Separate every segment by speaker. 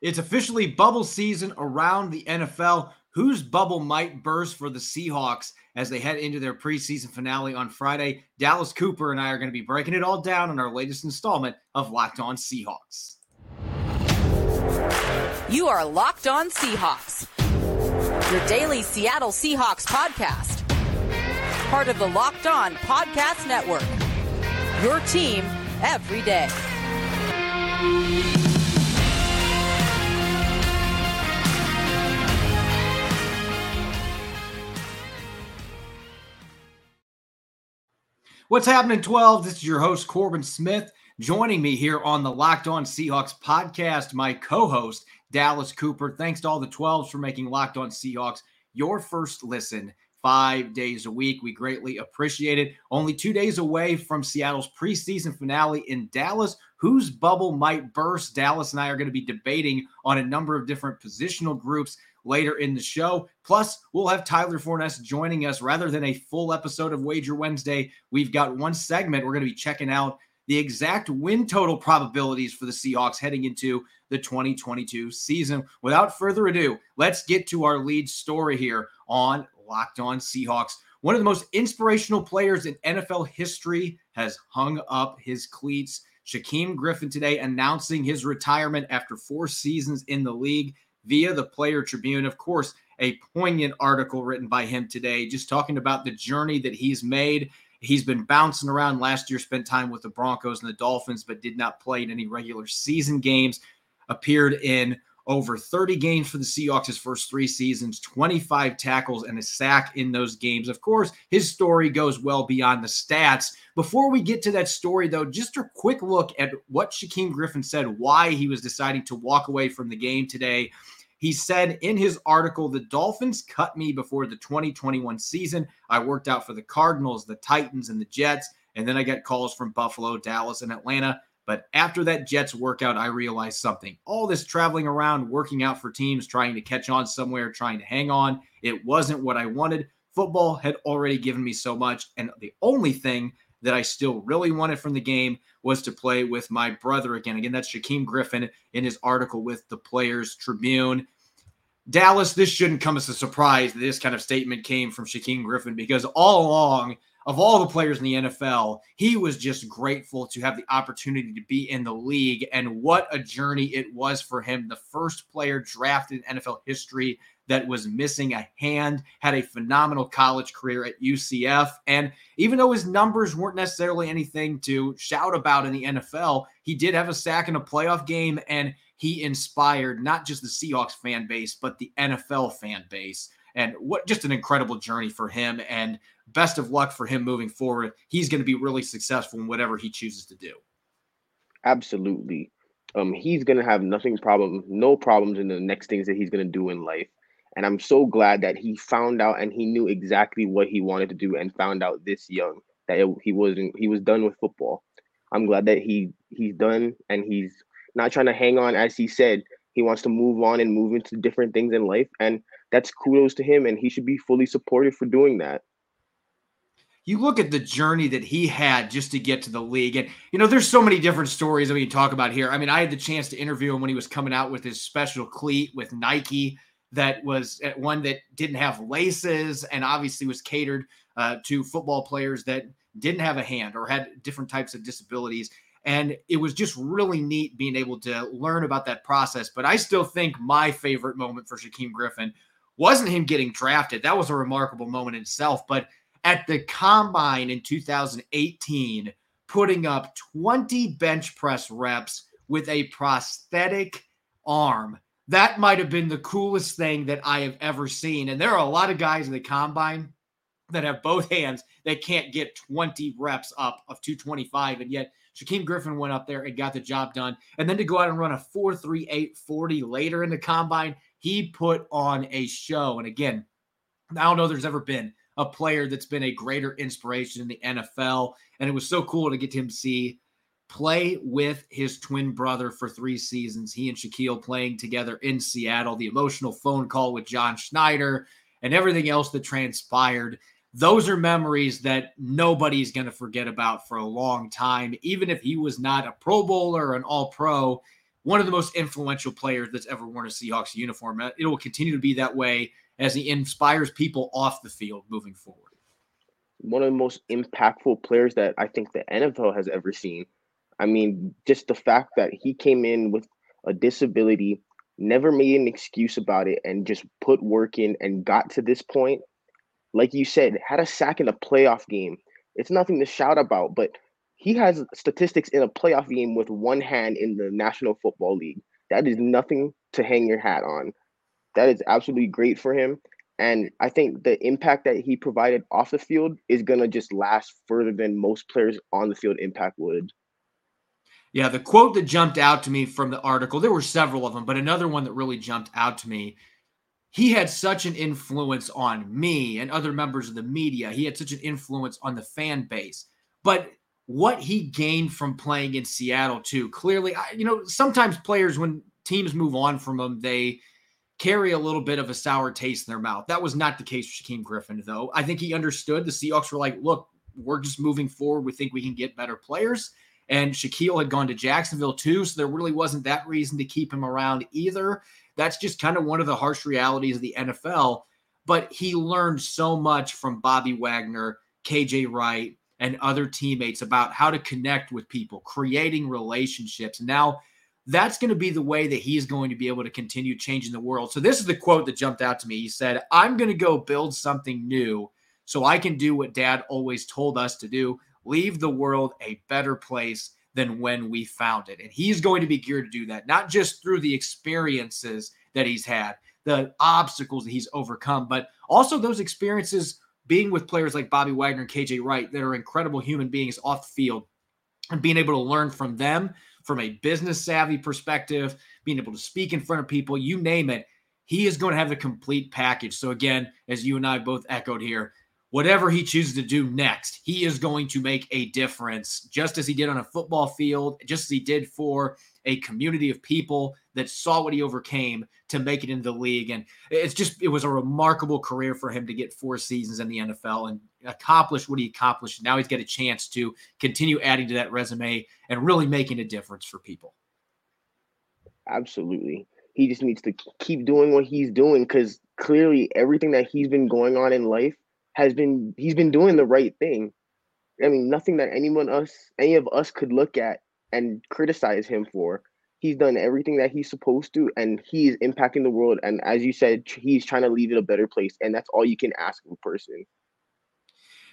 Speaker 1: It's officially bubble season around the NFL. Whose bubble might burst for the Seahawks as they head into their preseason finale on Friday? Dallas Cooper and I are going to be breaking it all down in our latest installment of Locked On Seahawks.
Speaker 2: You are Locked On Seahawks, your daily Seattle Seahawks podcast, part of the Locked On Podcast Network. Your team every day.
Speaker 1: What's happening, 12? This is your host, Corbin Smith. Joining me here on the Locked On Seahawks podcast, my co host, Dallas Cooper. Thanks to all the 12s for making Locked On Seahawks your first listen five days a week. We greatly appreciate it. Only two days away from Seattle's preseason finale in Dallas. Whose bubble might burst? Dallas and I are going to be debating on a number of different positional groups later in the show. Plus, we'll have Tyler Forness joining us rather than a full episode of Wager Wednesday. We've got one segment. We're going to be checking out the exact win total probabilities for the Seahawks heading into the 2022 season. Without further ado, let's get to our lead story here on Locked On Seahawks. One of the most inspirational players in NFL history has hung up his cleats. Shaquem Griffin today announcing his retirement after four seasons in the league via the Player Tribune. Of course, a poignant article written by him today, just talking about the journey that he's made. He's been bouncing around last year, spent time with the Broncos and the Dolphins, but did not play in any regular season games. Appeared in over 30 games for the Seahawks his first three seasons, 25 tackles and a sack in those games. Of course, his story goes well beyond the stats. Before we get to that story, though, just a quick look at what Shaquem Griffin said, why he was deciding to walk away from the game today. He said in his article, the Dolphins cut me before the 2021 season. I worked out for the Cardinals, the Titans, and the Jets. And then I got calls from Buffalo, Dallas, and Atlanta. But after that Jets workout, I realized something. All this traveling around, working out for teams, trying to catch on somewhere, trying to hang on, it wasn't what I wanted. Football had already given me so much. And the only thing that I still really wanted from the game was to play with my brother again. Again, that's Shaquem Griffin in his article with the Players Tribune. Dallas, this shouldn't come as a surprise that this kind of statement came from Shaquem Griffin because all along, of all the players in the NFL, he was just grateful to have the opportunity to be in the league. And what a journey it was for him. The first player drafted in NFL history that was missing a hand, had a phenomenal college career at UCF. And even though his numbers weren't necessarily anything to shout about in the NFL, he did have a sack in a playoff game and he inspired not just the Seahawks fan base, but the NFL fan base. And what just an incredible journey for him. And best of luck for him moving forward. He's going to be really successful in whatever he chooses to do.
Speaker 3: Absolutely. Um, he's gonna have nothing problem, no problems in the next things that he's gonna do in life. And I'm so glad that he found out and he knew exactly what he wanted to do and found out this young that it, he wasn't he was done with football. I'm glad that he he's done and he's not trying to hang on as he said. He wants to move on and move into different things in life and that's kudos to him and he should be fully supported for doing that
Speaker 1: you look at the journey that he had just to get to the league. And, you know, there's so many different stories that we can talk about here. I mean, I had the chance to interview him when he was coming out with his special cleat with Nike that was at one that didn't have laces and obviously was catered uh, to football players that didn't have a hand or had different types of disabilities. And it was just really neat being able to learn about that process. But I still think my favorite moment for Shaquem Griffin wasn't him getting drafted. That was a remarkable moment in itself. But at the combine in 2018, putting up 20 bench press reps with a prosthetic arm that might have been the coolest thing that I have ever seen. And there are a lot of guys in the combine that have both hands that can't get 20 reps up of 225. And yet Shaquem Griffin went up there and got the job done. And then to go out and run a 43840 later in the combine, he put on a show. And again, I don't know there's ever been a player that's been a greater inspiration in the NFL. And it was so cool to get him to see play with his twin brother for three seasons. He and Shaquill playing together in Seattle, the emotional phone call with John Schneider, and everything else that transpired. Those are memories that nobody's going to forget about for a long time. Even if he was not a Pro Bowler or an All Pro, one of the most influential players that's ever worn a Seahawks uniform. Uh, it will continue to be that way as he inspires people off the field moving forward.
Speaker 3: One of the most impactful players that I think the NFL has ever seen. I mean, just the fact that he came in with a disability, never made an excuse about it, and just put work in and got to this point. Like you said, had a sack in a playoff game. It's nothing to shout about, but he has statistics in a playoff game with one hand in the National Football League. That is nothing to hang your hat on. That is absolutely great for him. And I think the impact that he provided off the field is going to just last further than most players on the field impact would.
Speaker 1: Yeah, the quote that jumped out to me from the article, there were several of them, but another one that really jumped out to me. He had such an influence on me and other members of the media. He had such an influence on the fan base. But what he gained from playing in Seattle, too, clearly, you know, sometimes players, when teams move on from them, they carry a little bit of a sour taste in their mouth. That was not the case for Shaquem Griffin, though. I think he understood the Seahawks were like, look, we're just moving forward. We think we can get better players. And Shaquill had gone to Jacksonville too, so there really wasn't that reason to keep him around either. That's just kind of one of the harsh realities of the NFL. But he learned so much from Bobby Wagner, KJ Wright, and other teammates about how to connect with people, creating relationships. Now, that's going to be the way that he's going to be able to continue changing the world. So, this is the quote that jumped out to me. He said, I'm going to go build something new so I can do what dad always told us to do leave the world a better place than when we found it. And he's going to be geared to do that, not just through the experiences that he's had, the obstacles that he's overcome, but also those experiences being with players like Bobby Wagner and KJ Wright that are incredible human beings off the field and being able to learn from them from a business savvy perspective, being able to speak in front of people, you name it. He is going to have the complete package. So, again, as you and I both echoed here, whatever he chooses to do next, he is going to make a difference, just as he did on a football field, just as he did for a community of people that saw what he overcame to make it into the league. And it's just, it was a remarkable career for him to get four seasons in the NFL and accomplish what he accomplished. Now he's got a chance to continue adding to that resume and really making a difference for people.
Speaker 3: Absolutely. He just needs to keep doing what he's doing because clearly everything that he's been going on in life has been he's been doing the right thing. I mean, nothing that anyone us any of us could look at and criticize him for. He's done everything that he's supposed to, and he's impacting the world. And as you said, he's trying to leave it a better place, and that's all you can ask of a person.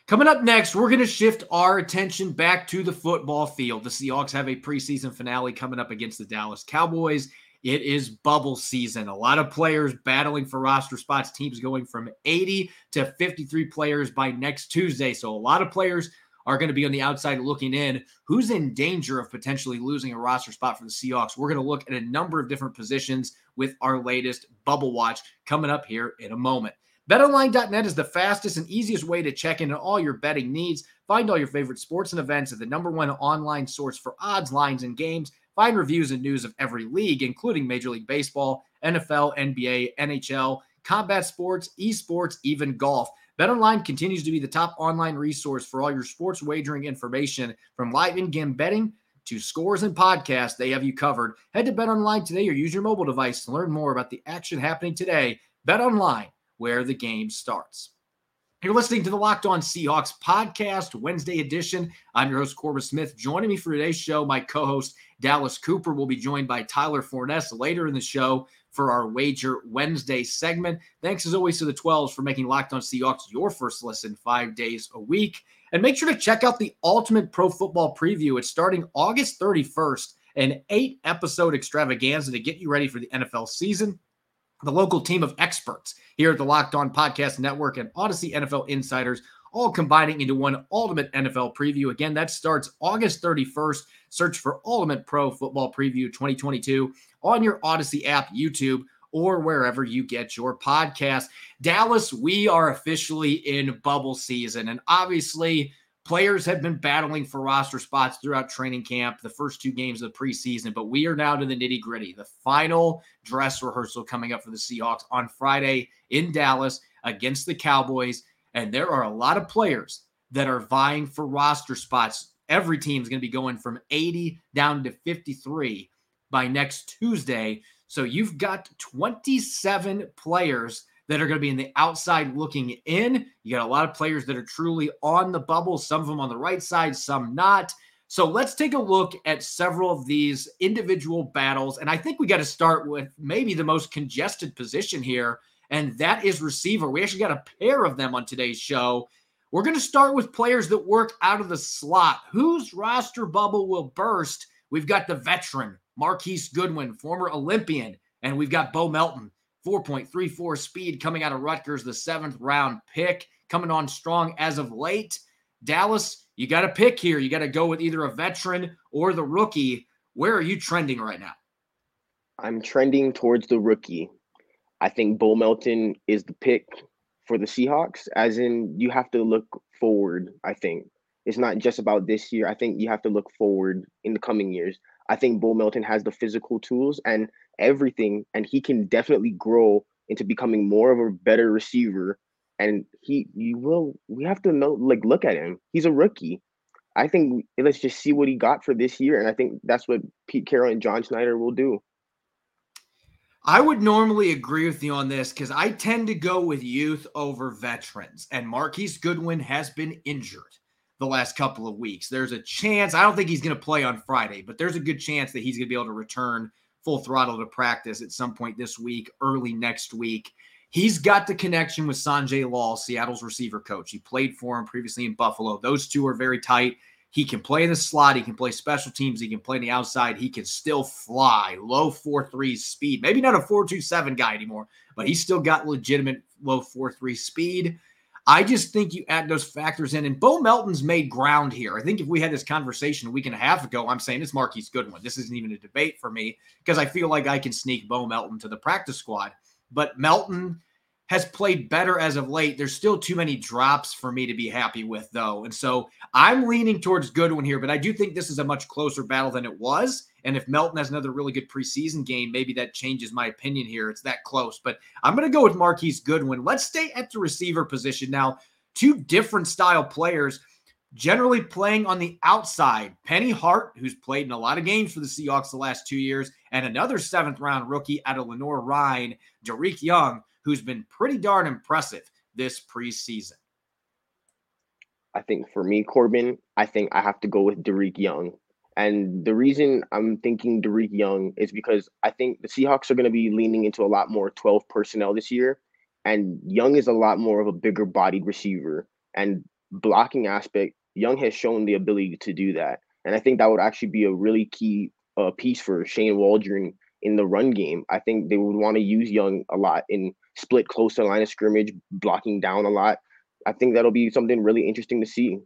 Speaker 1: Coming up next, we're going to shift our attention back to the football field. The Seahawks have a preseason finale coming up against the Dallas Cowboys. It is bubble season. A lot of players battling for roster spots. Teams going from 80 to 53 players by next Tuesday. So a lot of players are going to be on the outside looking in. Who's in danger of potentially losing a roster spot for the Seahawks? We're going to look at a number of different positions with our latest bubble watch coming up here in a moment. BetOnline.net is the fastest and easiest way to check in on all your betting needs. Find all your favorite sports and events at the number one online source for odds, lines, and games. Find reviews and news of every league, including Major League Baseball, NFL, NBA, NHL, combat sports, esports, even golf. BetOnline continues to be the top online resource for all your sports wagering information from live in-game betting to scores and podcasts. They have you covered. Head to BetOnline today or use your mobile device to learn more about the action happening today. BetOnline, where the game starts. You're listening to the Locked On Seahawks podcast, Wednesday edition. I'm your host, Corbin Smith. Joining me for today's show, my co host, Dallas Cooper, will be joined by Tyler Forness later in the show for our Wager Wednesday segment. Thanks as always to the 12s for making Locked On Seahawks your first listen five days a week. And make sure to check out the Ultimate Pro Football Preview. It's starting August 31st, an eight episode extravaganza to get you ready for the NFL season the local team of experts here at the Locked On Podcast Network and Audacy NFL Insiders, all combining into one ultimate NFL preview. Again, that starts August 31st. Search for Ultimate Pro Football Preview 2022 on your Audacy app, YouTube, or wherever you get your podcast. Dallas, we are officially in bubble season. And obviously, Players have been battling for roster spots throughout training camp, the first two games of the preseason, but we are now to the nitty gritty. The final dress rehearsal coming up for the Seahawks on Friday in Dallas against the Cowboys. And there are a lot of players that are vying for roster spots. Every team is going to be going from 80 down to 53 by next Tuesday. So you've got 27 players that are going to be in the outside looking in. You got a lot of players that are truly on the bubble, some of them on the right side, some not. So let's take a look at several of these individual battles. And I think we got to start with maybe the most congested position here, and that is receiver. We actually got a pair of them on today's show. We're going to start with players that work out of the slot. Whose roster bubble will burst? We've got the veteran, Marquise Goodwin, former Olympian, and we've got Bo Melton, 4.34 speed coming out of Rutgers, the seventh round pick, coming on strong as of late. Dallas, you got to pick here. You got to go with either a veteran or the rookie. Where are you trending right now?
Speaker 3: I'm trending towards the rookie. I think Bo Melton is the pick for the Seahawks, as in you have to look forward, I think. It's not just about this year. I think you have to look forward in the coming years. I think Bo Melton has the physical tools and everything, and he can definitely grow into becoming more of a better receiver. And he, you will, we have to know, like, look at him. He's a rookie. I think let's just see what he got for this year, and I think that's what Pete Carroll and John Schneider will do.
Speaker 1: I would normally agree with you on this because I tend to go with youth over veterans, and Marquise Goodwin has been injured the last couple of weeks. There's a chance, I don't think he's going to play on Friday, but there's a good chance that he's going to be able to return full throttle to practice at some point this week, early next week. He's got the connection with Sanjay Lal, Seattle's receiver coach. He played for him previously in Buffalo. Those two are very tight. He can play in the slot. He can play special teams. He can play the outside. He can still fly low four three speed. Maybe not a four two seven guy anymore, but he's still got legitimate low four three speed. I just think you add those factors in, and Bo Melton's made ground here. I think if we had this conversation a week and a half ago, I'm saying it's Marquise Goodwin. This isn't even a debate for me because I feel like I can sneak Bo Melton to the practice squad. But Melton has played better as of late. There's still too many drops for me to be happy with, though. And so I'm leaning towards Goodwin here, but I do think this is a much closer battle than it was. And if Melton has another really good preseason game, maybe that changes my opinion here. It's that close. But I'm going to go with Marquise Goodwin. Let's stay at the receiver position now. Two different style players generally playing on the outside. Penny Hart, who's played in a lot of games for the Seahawks the last two years, and another seventh round rookie out of Lenoir-Rhyne, Dareke Young who's been pretty darn impressive this preseason.
Speaker 3: I think for me, Corbin, I think I have to go with Dareke Young. And the reason I'm thinking Dareke Young is because I think the Seahawks are going to be leaning into a lot more 12 personnel this year. And Young is a lot more of a bigger bodied receiver. And blocking aspect, Young has shown the ability to do that. And I think that would actually be a really key uh, piece for Shane Waldron in the run game. I think they would want to use Young a lot in split close to line of scrimmage, blocking down a lot. I think that'll be something really interesting to see.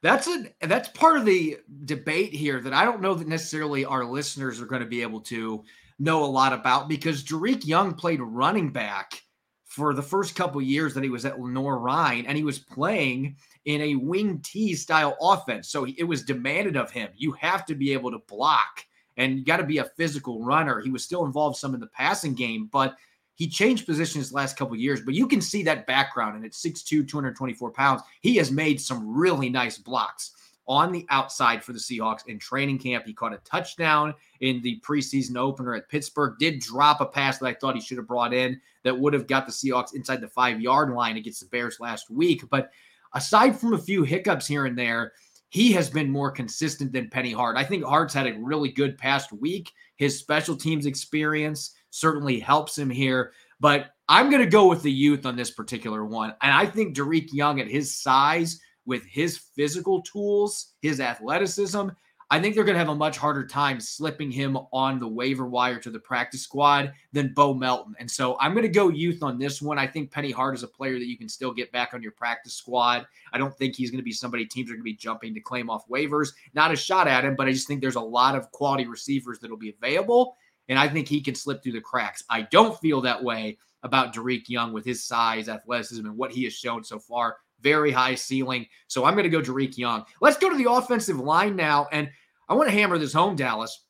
Speaker 1: That's a that's part of the debate here that I don't know that necessarily our listeners are going to be able to know a lot about because Dareke Young played running back for the first couple years that he was at Lenoir-Rhyne and he was playing in a wing T style offense. So it was demanded of him. You have to be able to block and you got to be a physical runner. He was still involved some in the passing game, but he changed positions last couple years. But you can see that background, and at 6'2, 224 pounds, he has made some really nice blocks on the outside for the Seahawks in training camp. He caught a touchdown in the preseason opener at Pittsburgh, did drop a pass that I thought he should have brought in that would have got the Seahawks inside the five yard line against the Bears last week. But aside from a few hiccups here and there, he has been more consistent than Penny Hart. I think Hart's had a really good past week. His special teams experience certainly helps him here. But I'm going to go with the youth on this particular one. And I think Dareke Young, at his size, with his physical tools, his athleticism, I think they're going to have a much harder time slipping him on the waiver wire to the practice squad than Bo Melton. And so I'm going to go youth on this one. I think Penny Hart is a player that you can still get back on your practice squad. I don't think he's going to be somebody teams are going to be jumping to claim off waivers. Not a shot at him, but I just think there's a lot of quality receivers that'll be available. And I think he can slip through the cracks. I don't feel that way about Dareke Young with his size, athleticism, and what he has shown so far very high ceiling. So I'm going to go Dareke Young. Let's go to the offensive line now. And I want to hammer this home, Dallas.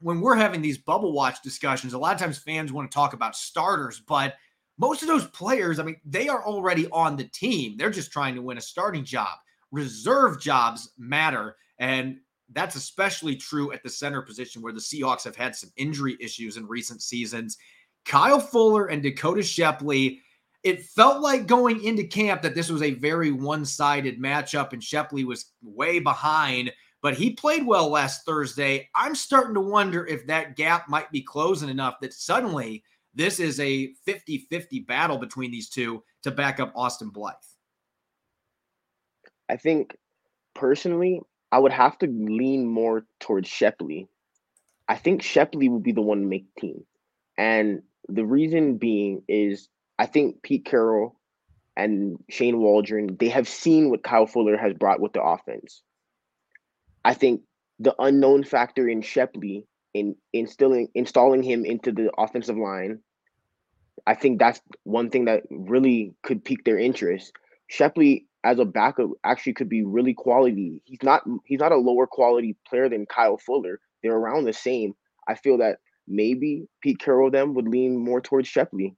Speaker 1: When we're having these bubble watch discussions, a lot of times fans want to talk about starters, but most of those players, I mean, they are already on the team. They're just trying to win a starting job. Reserve jobs matter. And that's especially true at the center position where the Seahawks have had some injury issues in recent seasons. Kyle Fuller and Dakota Shepley, it felt like going into camp that this was a very one sided matchup, and Shepley was way behind, but he played well last Thursday. I'm starting to wonder if that gap might be closing enough that suddenly this is a 50 50 battle between these two to back up Austin Blythe.
Speaker 3: I think personally, I would have to lean more towards Shepley. I think Shepley will be the one to make the team. And the reason being is I think Pete Carroll and Shane Waldron, they have seen what Kyle Fuller has brought with the offense. I think the unknown factor in Shepley in instilling installing him into the offensive line, I think that's one thing that really could pique their interest. Shepley as a backup actually could be really quality. He's not he's not a lower quality player than Kyle Fuller. They're around the same. I feel that maybe Pete Carroll them would lean more towards Shepley.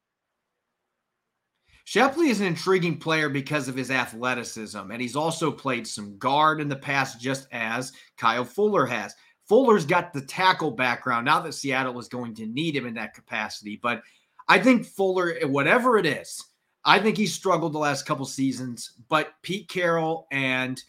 Speaker 1: Shepley is an intriguing player because of his athleticism, and he's also played some guard in the past, just as Kyle Fuller has. Fuller's got the tackle background. Now that Seattle is going to need him in that capacity, but I think Fuller, whatever it is, I think he struggled the last couple seasons, but Pete Carroll and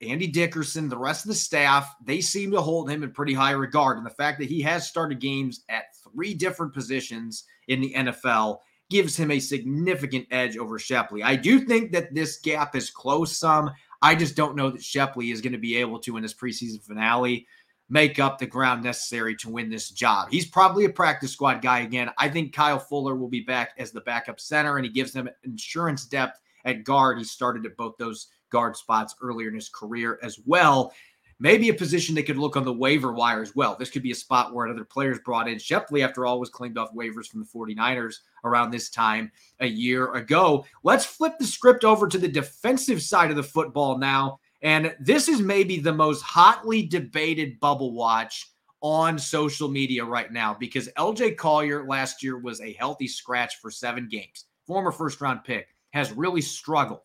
Speaker 1: Andy Dickerson, the rest of the staff, they seem to hold him in pretty high regard. And the fact that he has started games at three different positions in the NFL gives him a significant edge over Shepley. I do think that this gap is close some. I just don't know that Shepley is going to be able to in this preseason finale make up the ground necessary to win this job. He's probably a practice squad guy again. I think Kyle Fuller will be back as the backup center, and he gives them insurance depth at guard. He started at both those guard spots earlier in his career as well. Maybe a position they could look on the waiver wire as well. This could be a spot where another player's brought in. Shepley, after all, was claimed off waivers from the 49ers around this time a year ago. Let's flip the script over to the defensive side of the football now and this is maybe the most hotly debated bubble watch on social media right now because LJ Collier last year was a healthy scratch for seven games. Former first round pick has really struggled.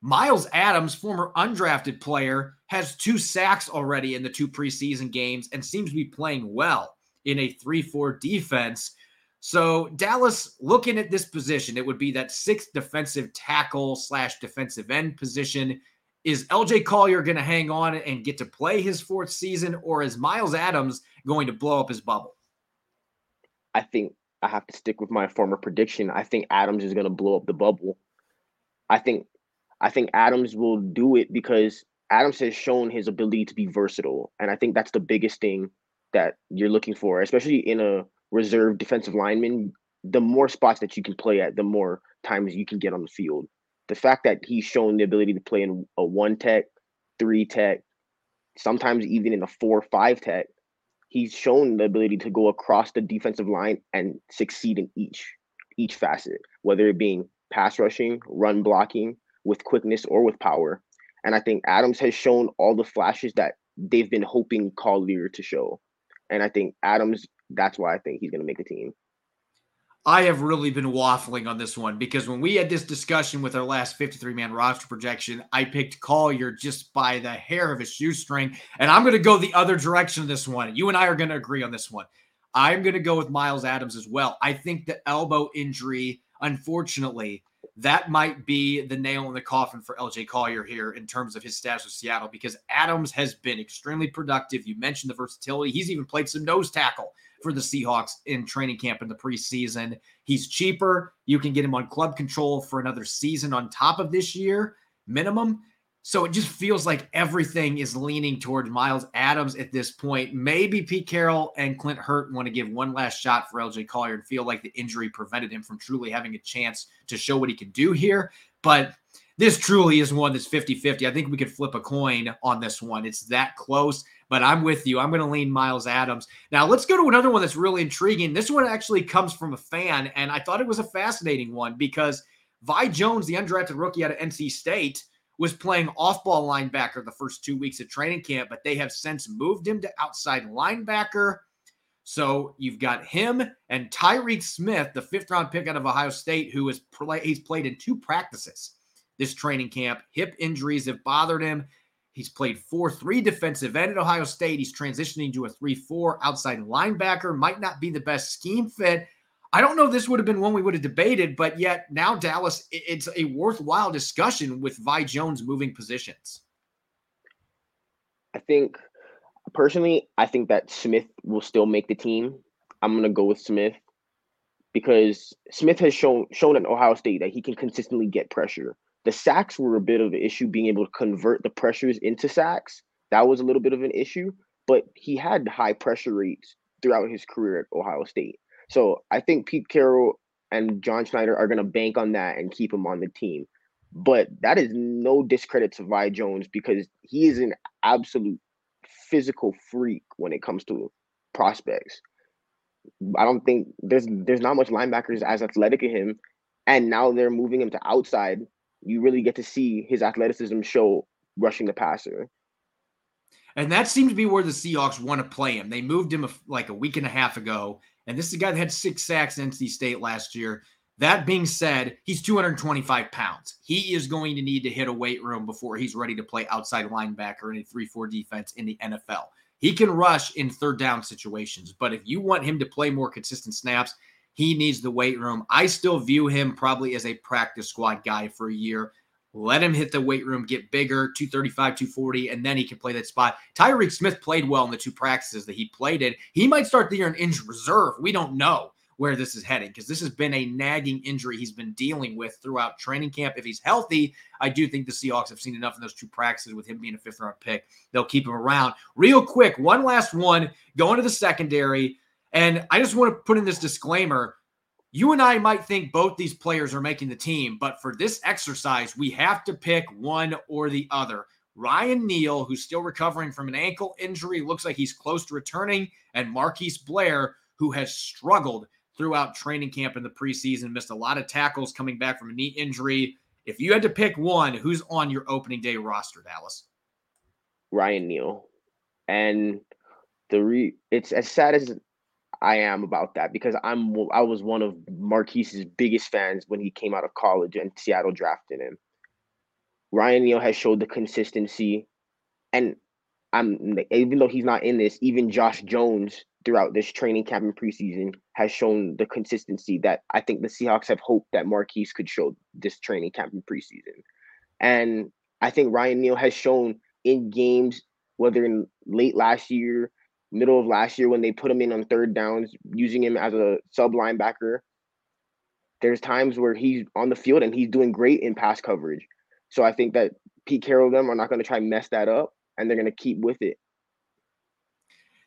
Speaker 1: Myles Adams, former undrafted player, has two sacks already in the two preseason games and seems to be playing well in a 3 4 defense. So, Dallas, looking at this position, it would be that sixth defensive tackle slash defensive end position. Is LJ Collier going to hang on and get to play his fourth season, or is Myles Adams going to blow up his bubble?
Speaker 3: I think I have to stick with my former prediction. I think Adams is going to blow up the bubble. I think I think Adams will do it because Adams has shown his ability to be versatile, and I think that's the biggest thing that you're looking for, especially in a reserve defensive lineman. The more spots that you can play at, the more times you can get on the field the fact that he's shown the ability to play in a one tech, three tech, sometimes even in a four five tech, he's shown the ability to go across the defensive line and succeed in each each facet, whether it being pass rushing, run blocking, with quickness or with power. And I think Adams has shown all the flashes that they've been hoping Collier to show. And I think Adams, that's why I think he's going to make the team.
Speaker 1: I have really been waffling on this one because when we had this discussion with our last 53 man roster projection, I picked Collier just by the hair of his shoestring. And I'm going to go the other direction of this one. You and I are going to agree on this one. I'm going to go with Myles Adams as well. I think the elbow injury, unfortunately, that might be the nail in the coffin for LJ Collier here in terms of his status with Seattle because Adams has been extremely productive. You mentioned the versatility. He's even played some nose tackle for the Seahawks in training camp in the preseason. He's cheaper. You can get him on club control for another season on top of this year, minimum. So it just feels like everything is leaning towards Myles Adams at this point. Maybe Pete Carroll and Clint Hurtt want to give one last shot for LJ Collier and feel like the injury prevented him from truly having a chance to show what he can do here. But this truly is one that's 50 50. I think we could flip a coin on this one. It's that close but I'm with you. I'm going to lean Myles Adams. Now, let's go to another one that's really intriguing. This one actually comes from a fan, and I thought it was a fascinating one because Vi Jones, the undrafted rookie out of NC State, was playing off ball linebacker the first two weeks of training camp, but they have since moved him to outside linebacker. So you've got him and Tyreke Smith, the fifth round pick out of Ohio State, who has play, he's played in two practices this training camp. Hip injuries have bothered him. He's played 4 3 defensive end at Ohio State. He's transitioning to a 3 4 outside linebacker. Might not be the best scheme fit. I don't know this would have been one we would have debated, but yet now Dallas, it's a worthwhile discussion with Vi Jones moving positions.
Speaker 3: I think personally, I think that Smith will still make the team. I'm gonna go with Smith because Smith has shown shown at Ohio State that he can consistently get pressure. The sacks were a bit of an issue, being able to convert the pressures into sacks. That was a little bit of an issue, but he had high pressure rates throughout his career at Ohio State. So I think Pete Carroll and John Schneider are going to bank on that and keep him on the team. But that is no discredit to Vi Jones because he is an absolute physical freak when it comes to prospects. I don't think there's there's not much linebackers as athletic as him, and now they're moving him to outside. You really get to see his athleticism show rushing the passer.
Speaker 1: And that seems to be where the Seahawks want to play him. They moved him a, like a week and a half ago and this is a guy that had six sacks in NC State last year. That being said, he's 225 pounds. He is going to need to hit a weight room before he's ready to play outside linebacker in a 3 4 defense in the NFL. He can rush in third down situations, but if you want him to play more consistent snaps, he needs the weight room. I still view him probably as a practice squad guy for a year. Let him hit the weight room, get bigger, 235, 240, and then he can play that spot. Tyreke Smith played well in the two practices that he played in. He might start the year in injured reserve. We don't know where this is heading because this has been a nagging injury he's been dealing with throughout training camp. If he's healthy, I do think the Seahawks have seen enough in those two practices with him being a fifth round pick. They'll keep him around. Real quick, one last one going to the secondary. And I just want to put in this disclaimer you and I might think both these players are making the team, but for this exercise, we have to pick one or the other. Ryan Neal, who's still recovering from an ankle injury, looks like he's close to returning, and Marquise Blair, who has struggled throughout training camp in the preseason, missed a lot of tackles coming back from a knee injury. If you had to pick one, who's on your opening day roster, Dallas?
Speaker 3: Ryan Neal. And the re it's as sad as I am about that because I'm I was one of Marquise's biggest fans when he came out of college and Seattle drafted him. Ryan Neal has showed the consistency, and I'm even though he's not in this, even Josh Jones throughout this training camp and preseason has shown the consistency that I think the Seahawks have hoped that Marquise could show this training camp and preseason. And I think Ryan Neal has shown in games, whether in late last year middle of last year when they put him in on third downs, using him as a sub linebacker. There's times where he's on the field and he's doing great in pass coverage. So I think that Pete Carroll them are not going to try and mess that up and they're going to keep with it.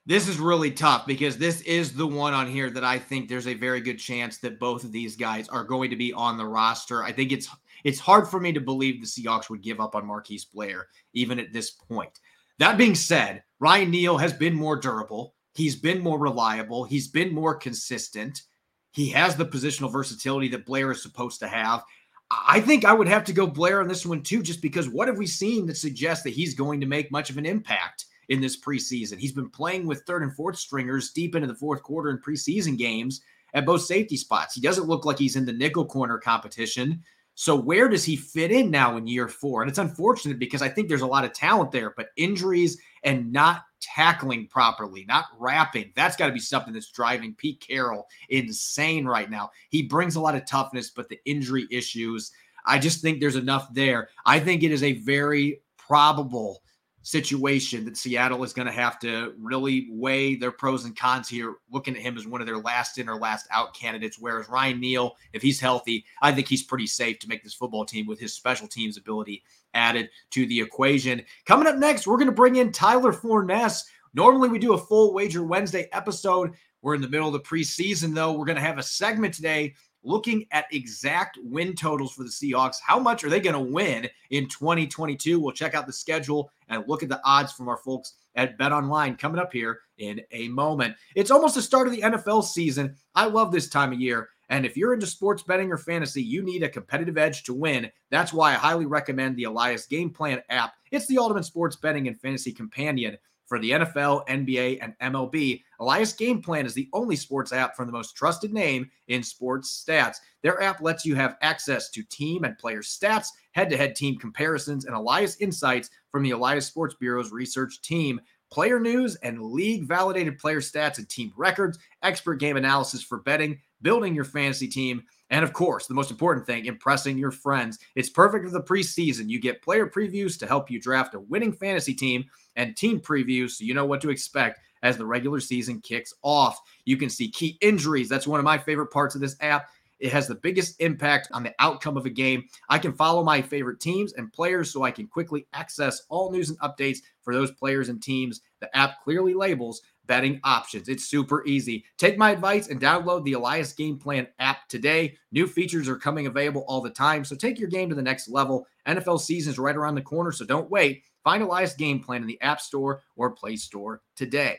Speaker 1: This is really tough because this is the one on here that I think there's a very good chance that both of these guys are going to be on the roster. I think it's it's hard for me to believe the Seahawks would give up on Marquise Blair even at this point. That being said, Ryan Neal has been more durable. He's been more reliable. He's been more consistent. He has the positional versatility that Blair is supposed to have. I think I would have to go Blair on this one too, just because what have we seen that suggests that he's going to make much of an impact in this preseason? He's been playing with third and fourth stringers deep into the fourth quarter in preseason games at both safety spots. He doesn't look like he's in the nickel corner competition. So where does he fit in now in year four? And it's unfortunate because I think there's a lot of talent there, but injuries and not tackling properly, not wrapping, that's got to be something that's driving Pete Carroll insane right now. He brings a lot of toughness, but the injury issues, I just think there's enough there. I think it is a very probable situation that Seattle is going to have to really weigh their pros and cons here, looking at him as one of their last in or last out candidates. Whereas Ryan Neal, if he's healthy, I think he's pretty safe to make this football team with his special teams ability added to the equation. Coming up next, we're going to bring in Tyler Forness. Normally, we do a full Wager Wednesday episode. We're in the middle of the preseason, though. We're going to have a segment today looking at exact win totals for the Seahawks. How much are they going to win in 2022? We'll check out the schedule and look at the odds from our folks at Bet Online coming up here in a moment. It's almost the start of the NFL season. I love this time of year. And if you're into sports betting or fantasy, you need a competitive edge to win. That's why I highly recommend the Elias Game Plan app. It's the ultimate sports betting and fantasy companion for the NFL, NBA, and MLB. Elias Game Plan is the only sports app from the most trusted name in sports stats. Their app lets you have access to team and player stats, head to head team comparisons, and Elias insights from the Elias Sports Bureau's research team. Player news and league validated player stats and team records, expert game analysis for betting, building your fantasy team, and of course, the most important thing, impressing your friends. It's perfect for the preseason. You get player previews to help you draft a winning fantasy team and team previews so you know what to expect as the regular season kicks off. You can see key injuries. That's one of my favorite parts of this app. It has the biggest impact on the outcome of a game. I can follow my favorite teams and players so I can quickly access all news and updates for those players and teams. The app clearly labels betting options. It's super easy. Take my advice and download the Elias Game Plan app today. New features are coming available all the time, so take your game to the next level. NFL season is right around the corner, so don't wait. Find Elias Game Plan in the App Store or Play Store today.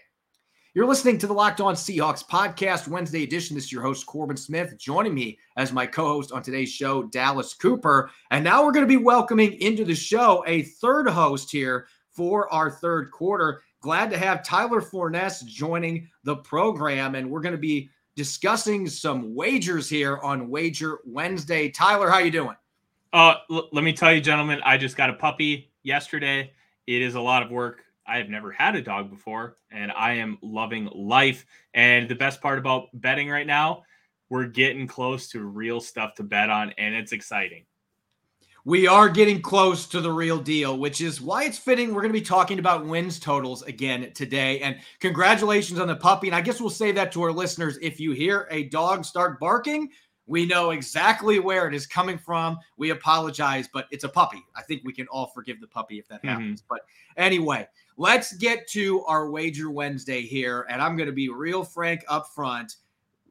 Speaker 1: You're listening to the Locked On Seahawks podcast, Wednesday edition. This is your host, Corbin Smith, joining me as my co host on today's show, Dallas Cooper. And now we're going to be welcoming into the show a third host here for our third quarter. Glad to have Tyler Forness joining the program, and we're going to be discussing some wagers here on Wager Wednesday. Tyler, how you doing?
Speaker 4: Uh, l- let me tell you, gentlemen, I just got a puppy yesterday. It is a lot of work. I have never had a dog before, and I am loving life. And the best part about betting right now, we're getting close to real stuff to bet on, and it's exciting
Speaker 1: we are getting close to the real deal, which is why it's fitting. We're going to be talking about wins totals again today. And congratulations on the puppy. And I guess we'll say that to our listeners. If you hear a dog start barking, we know exactly where it is coming from. We apologize, but it's a puppy. I think we can all forgive the puppy if that mm-hmm. happens. But anyway, let's get to our wager Wednesday here. And I'm going to be real frank up front.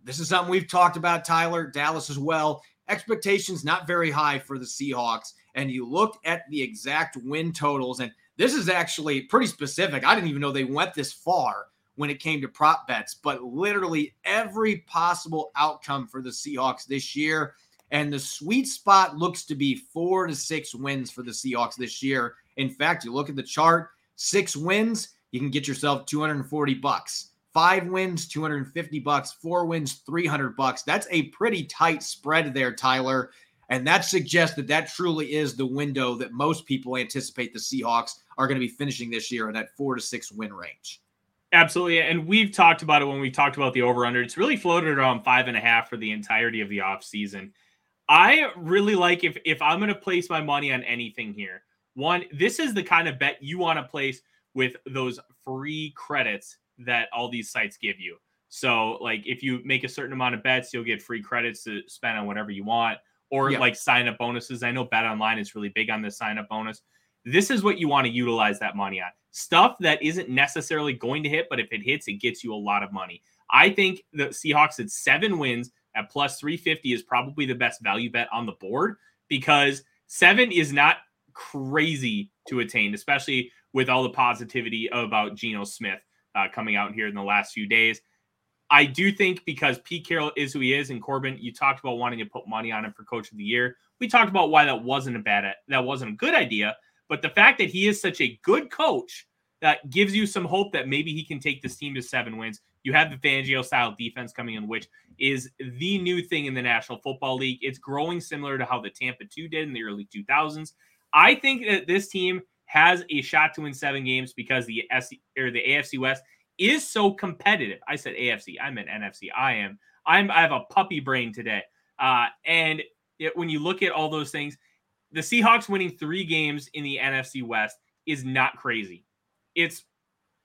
Speaker 1: This is something we've talked about, Tyler, Dallas as well expectations not very high for the Seahawks. And you look at the exact win totals, and this is actually pretty specific. I didn't even know they went this far when it came to prop bets, but literally every possible outcome for the Seahawks this year. And the sweet spot looks to be four to six wins for the Seahawks this year. In fact, you look at the chart, six wins, you can get yourself 240 bucks. Five wins, 250 bucks. Four wins, 300 bucks. That's a pretty tight spread there, Tyler. And that suggests that that truly is the window that most people anticipate the Seahawks are going to be finishing this year in that four to six win range.
Speaker 4: Absolutely. And we've talked about it when we talked about the over under. It's really floated around five and a half for the entirety of the off season. I really like if if I'm going to place my money on anything here. One, this is the kind of bet you want to place with those free credits that all these sites give you. So, like, if you make a certain amount of bets, you'll get free credits to spend on whatever you want, or like sign up bonuses. I know Bet Online is really big on the sign up bonus. This is what you want to utilize that money on stuff that isn't necessarily going to hit, but if it hits, it gets you a lot of money. I think the Seahawks at seven wins at plus 350 is probably the best value bet on the board because seven is not crazy to attain, especially with all the positivity about Geno Smith uh, coming out here in the last few days. I do think because Pete Carroll is who he is, and Corbin, you talked about wanting to put money on him for Coach of the Year. We talked about why that wasn't a bad that wasn't a good idea, but the fact that he is such a good coach that gives you some hope that maybe he can take this team to seven wins. You have the Fangio style defense coming in, which is the new thing in the National Football League. It's growing similar to how the Tampa 2 did in the early 2000s. I think that this team has a shot to win seven games because the SC, or the AFC West is so competitive. I said AFC, I meant NFC. I am I'm I have a puppy brain today. Uh, and it, when you look at all those things, the Seahawks winning three games in the NFC West is not crazy. It's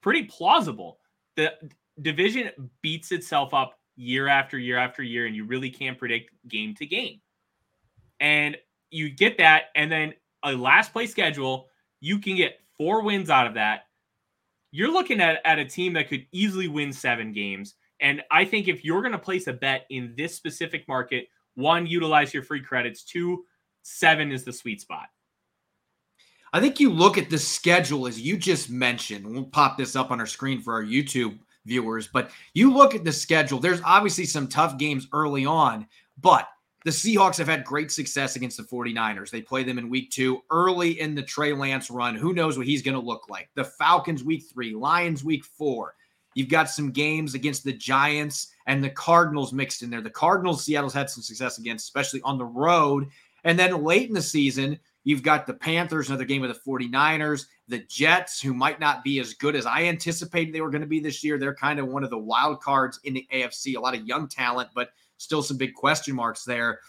Speaker 4: pretty plausible. The division beats itself up year after year after year, and you really can't predict game to game. And you get that, and then a last place schedule you can get four wins out of that. You're looking at, at a team that could easily win seven games. And I think if you're going to place a bet in this specific market, one, utilize your free credits. Two, seven is the sweet spot.
Speaker 1: I think you look at the schedule as you just mentioned. We'll pop this up on our screen for our YouTube viewers, but you look at the schedule. There's obviously some tough games early on, but the Seahawks have had great success against the 49ers. They play them in week two, early in the Trey Lance run. Who knows what he's going to look like? The Falcons week three, Lions week four. You've got some games against the Giants and the Cardinals mixed in there. The Cardinals, Seattle's had some success against, especially on the road. And then late in the season, you've got the Panthers, another game with the 49ers, the Jets, who might not be as good as I anticipated they were going to be this year. They're kind of one of the wild cards in the AFC, a lot of young talent, but still some big question marks there.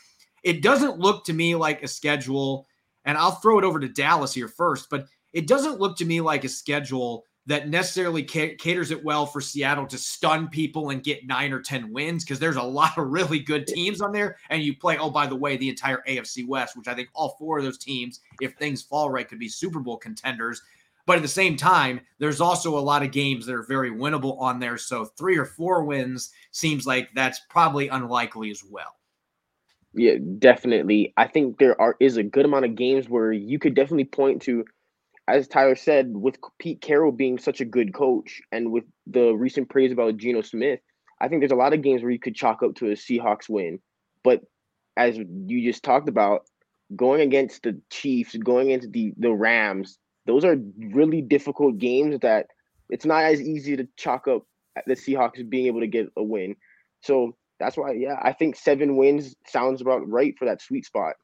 Speaker 1: It doesn't look to me like a schedule, and I'll throw it over to Dallas here first, but it doesn't look to me like a schedule that necessarily caters it well for Seattle to stun people and get nine or 10 wins because there's a lot of really good teams on there. And you play, oh, by the way, the entire AFC West, which I think all four of those teams, if things fall right, could be Super Bowl contenders. But at the same time, there's also a lot of games that are very winnable on there. So three or four wins seems like that's probably unlikely as well.
Speaker 3: Yeah, definitely. I think there are is a good amount of games where you could definitely point to, as Tyler said, with Pete Carroll being such a good coach and with the recent praise about Geno Smith, I think there's a lot of games where you could chalk up to a Seahawks win. But as you just talked about, going against the Chiefs, going into the the Rams, those are really difficult games that it's not as easy to chalk up the Seahawks being able to get a win. So that's why, yeah, I think seven wins sounds about right for that sweet spot.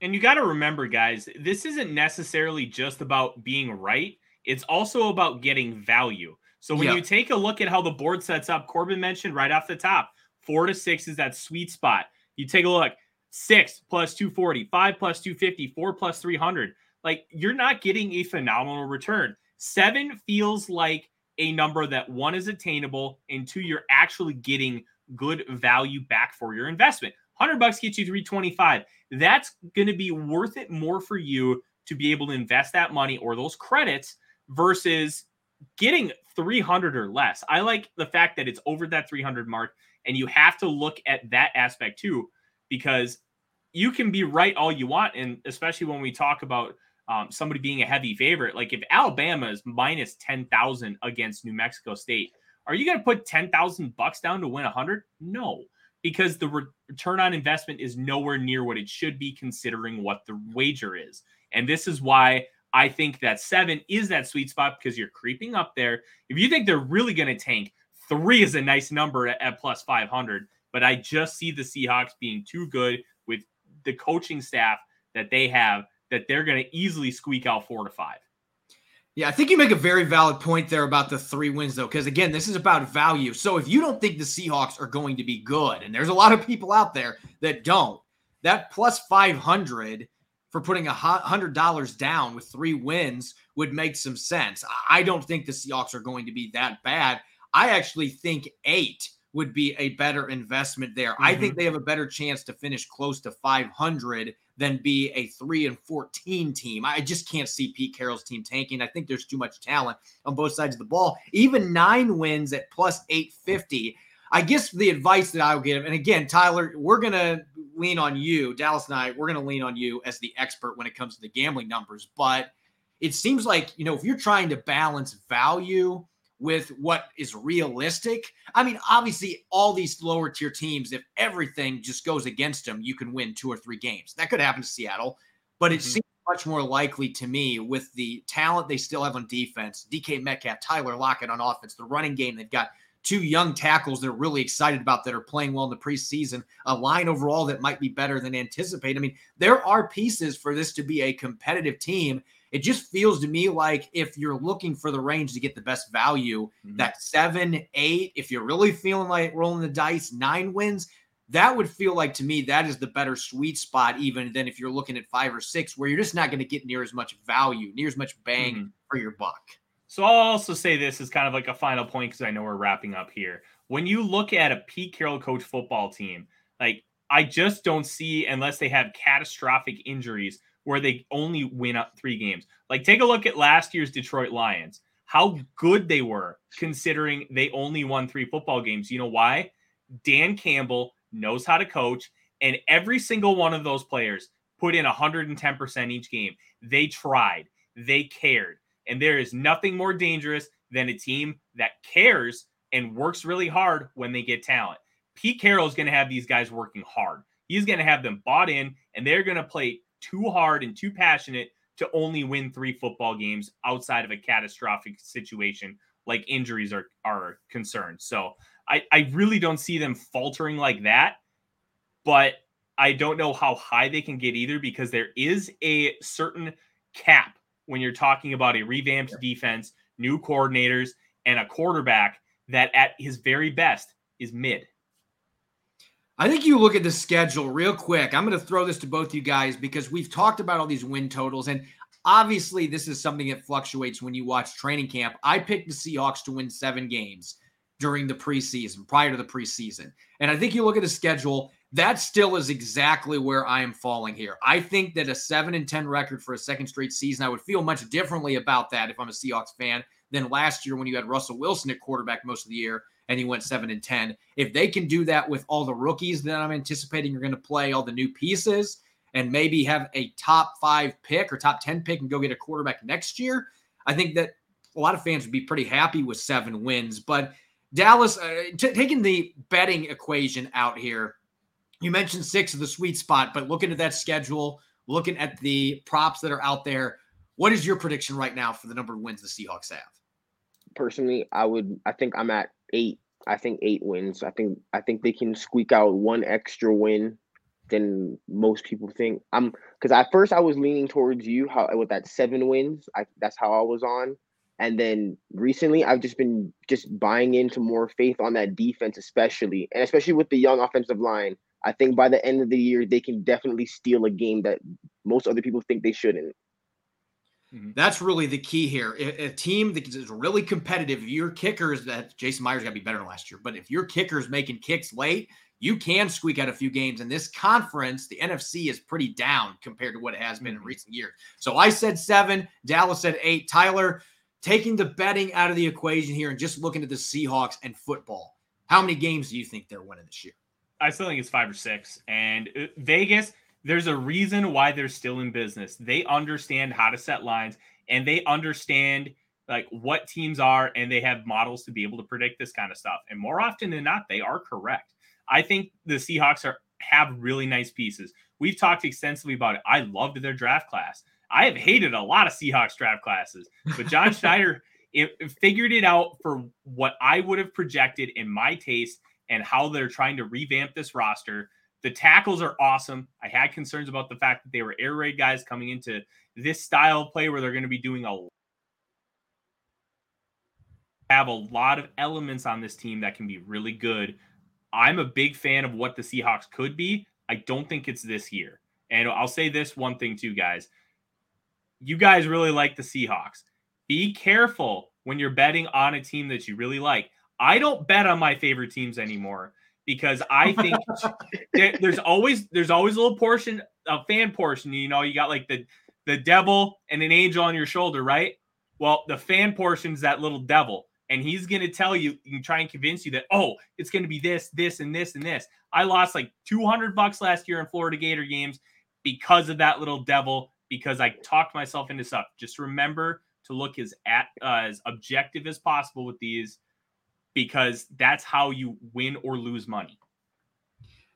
Speaker 4: And you got to remember, guys, this isn't necessarily just about being right. It's also about getting value. So when you take a look at how the board sets up, Corbin mentioned right off the top, four to six is that sweet spot. You take a look, six plus 240, five plus 250, four plus 300 like you're not getting a phenomenal return. Seven feels like a number that one is attainable and two you're actually getting good value back for your investment. 100 bucks gets you 325. That's going to be worth it more for you to be able to invest that money or those credits versus getting 300 or less. I like the fact that it's over that 300 mark and you have to look at that aspect too because you can be right all you want and especially when we talk about um, somebody being a heavy favorite. Like if Alabama is minus 10,000 against New Mexico State, are you going to put 10,000 bucks down to win 100? No, because the re- return on investment is nowhere near what it should be considering what the wager is. And this is why I think that seven is that sweet spot because you're creeping up there. If you think they're really going to tank, three is a nice number at, at plus 500. But I just see the Seahawks being too good with the coaching staff that they have that they're going to easily squeak out four to five.
Speaker 1: Yeah, I think you make a very valid point there about the three wins, though, because again, this is about value. So if you don't think the Seahawks are going to be good, and there's a lot of people out there that don't, that plus 500 for putting a $100 down with three wins would make some sense. I don't think the Seahawks are going to be that bad. I actually think eight would be a better investment there. Mm-hmm. I think mm-hmm. they have a better chance to finish close to 500 than be a 3 and 14 team. I just can't see Pete Carroll's team tanking. I think there's too much talent on both sides of the ball. Even 9 wins at plus 850. I guess the advice that I will give, and again, Tyler, we're going to lean on you, Dallas and I, we're going to lean on you as the expert when it comes to the gambling numbers. But it seems like, you know, if you're trying to balance value with what is realistic. I mean, obviously, all these lower tier teams, if everything just goes against them, you can win two or three games. That could happen to Seattle, but it mm-hmm. seems much more likely to me with the talent they still have on defense DK Metcalf, Tyler Lockett on offense, the running game. They've got two young tackles they're really excited about that are playing well in the preseason, a line overall that might be better than anticipated. I mean, there are pieces for this to be a competitive team. It just feels to me like if you're looking for the range to get the best value, mm-hmm. that seven, eight, if you're really feeling like rolling the dice, nine wins, that would feel like to me that is the better sweet spot, even than if you're looking at five or six, where you're just not going to get near as much value, near as much bang mm-hmm. for your buck.
Speaker 4: So I'll also say this is kind of like a final point because I know we're wrapping up here. When you look at a Pete Carroll coach football team, like I just don't see unless they have catastrophic injuries where they only win up three games. Like, take a look at last year's Detroit Lions, how good they were considering they only won three football games. You know why? Dan Campbell knows how to coach, and every single one of those players put in 110% each game. They tried, they cared. And there is nothing more dangerous than a team that cares and works really hard when they get talent. Pete Carroll is going to have these guys working hard. He's going to have them bought in, and they're going to play too hard and too passionate to only win three football games outside of a catastrophic situation like injuries are are concerned. So I, I really don't see them faltering like that. But I don't know how high they can get either because there is a certain cap when you're talking about a revamped defense, new coordinators, and a quarterback that at his very best is mid.
Speaker 1: I think you look at the schedule real quick. I'm going to throw this to both you guys because we've talked about all these win totals, and obviously, this is something that fluctuates when you watch training camp. I picked the Seahawks to win seven games during the preseason, prior to the preseason. And I think you look at the schedule, that still is exactly where I am falling here. I think that a 7 and 10 record for a second straight season, I would feel much differently about that if I'm a Seahawks fan than last year when you had Russell Wilson at quarterback most of the year and he went 7 and 10. If they can do that with all the rookies that I'm anticipating are going to play, all the new pieces, and maybe have a top 5 pick or top 10 pick and go get a quarterback next year, I think that a lot of fans would be pretty happy with 7 wins, but Dallas uh, t- taking the betting equation out here. You mentioned 6 of the sweet spot, but looking at that schedule, looking at the props that are out there, what is your prediction right now for the number of wins the Seahawks have?
Speaker 3: Personally, I would I think I'm at eight. I think eight wins. I think I think they can squeak out one extra win than most people think. I'm because at first I was leaning towards you how with that seven wins. I that's how I was on. And then recently I've just been just buying into more faith on that defense, especially and especially with the young offensive line. I think by the end of the year they can definitely steal a game that most other people think they shouldn't.
Speaker 1: Mm-hmm. That's really the key here. A, a, team that is really competitive, your kickers that Jason Myers got to be better than last year, but if your kicker's making kicks late, you can squeak out a few games. And this conference, the NFC is pretty down compared to what it has been in mm-hmm. recent years. So I said seven, Dallas said eight. Tyler, taking the betting out of the equation here and just looking at the Seahawks and football, how many games do you think they're winning this year?
Speaker 4: I still think it's five or six. And uh, Vegas, there's a reason why they're still in business. They understand how to set lines and they understand like what teams are and they have models to be able to predict this kind of stuff. And more often than not, they are correct. I think the Seahawks are have really nice pieces. We've talked extensively about it. I loved their draft class. I have hated a lot of Seahawks draft classes, but John Schneider it, it figured it out for what I would have projected in my taste and how they're trying to revamp this roster. The tackles are awesome. I had concerns about the fact that they were air raid guys coming into this style of play where they're going to be doing a have a lot of elements on this team that can be really good. I'm a big fan of what the Seahawks could be. I don't think it's this year. And I'll say this one thing too, guys. You guys really like the Seahawks. Be careful when you're betting on a team that you really like. I don't bet on my favorite teams anymore because I think there's always there's always a little portion, a fan portion. You know, you got like the the devil and an angel on your shoulder, right? Well, the fan portion's that little devil, and he's gonna tell you and try and convince you that oh, it's gonna be this, this, and this, and this. I lost like 200 bucks last year in Florida Gator games because of that little devil because I talked myself into stuff. Just remember to look as at uh, as objective as possible with these because that's how you win or lose money.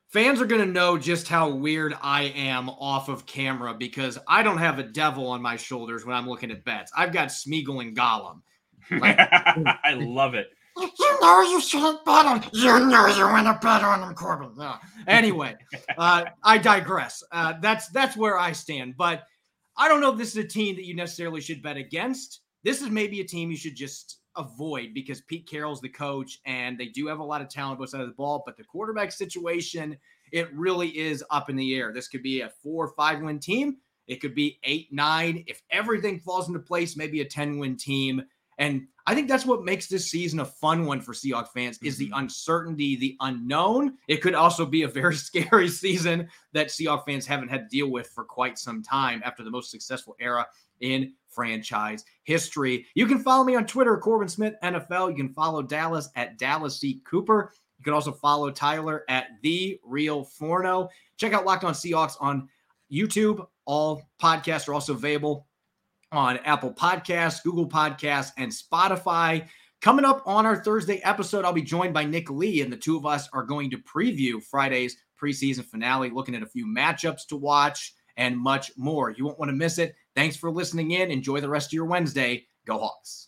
Speaker 1: Fans are going to know just how weird I am off of camera because I don't have a devil on my shoulders when I'm looking at bets. I've got Smeagol and Gollum.
Speaker 4: Like, I love it.
Speaker 1: You know you shouldn't bet on. You know you want to bet on them, Corbin. No. Anyway, uh, I digress. Uh, that's that's where I stand. But I don't know if this is a team that you necessarily should bet against. This is maybe a team you should just avoid because Pete Carroll's the coach and they do have a lot of talent both sides of the ball, but the quarterback situation, it really is up in the air. This could be a four or five win team. It could be eight, nine. If everything falls into place, maybe a 10 win team. And I think that's what makes this season a fun one for Seahawks fans mm-hmm. is the mm-hmm. uncertainty, the unknown. It could also be a very scary season that Seahawks fans haven't had to deal with for quite some time after the most successful era in franchise history. You can follow me on Twitter, Corbin Smith NFL. You can follow Dallas at Dallas C. Cooper. You can also follow Tyler at The Real Forno. Check out Locked On Seahawks on YouTube. All podcasts are also available on Apple Podcasts, Google Podcasts, and Spotify. Coming up on our Thursday episode, I'll be joined by Nick Lee, and the two of us are going to preview Friday's preseason finale, looking at a few matchups to watch and much more. You won't want to miss it. Thanks for listening in. Enjoy the rest of your Wednesday. Go Hawks.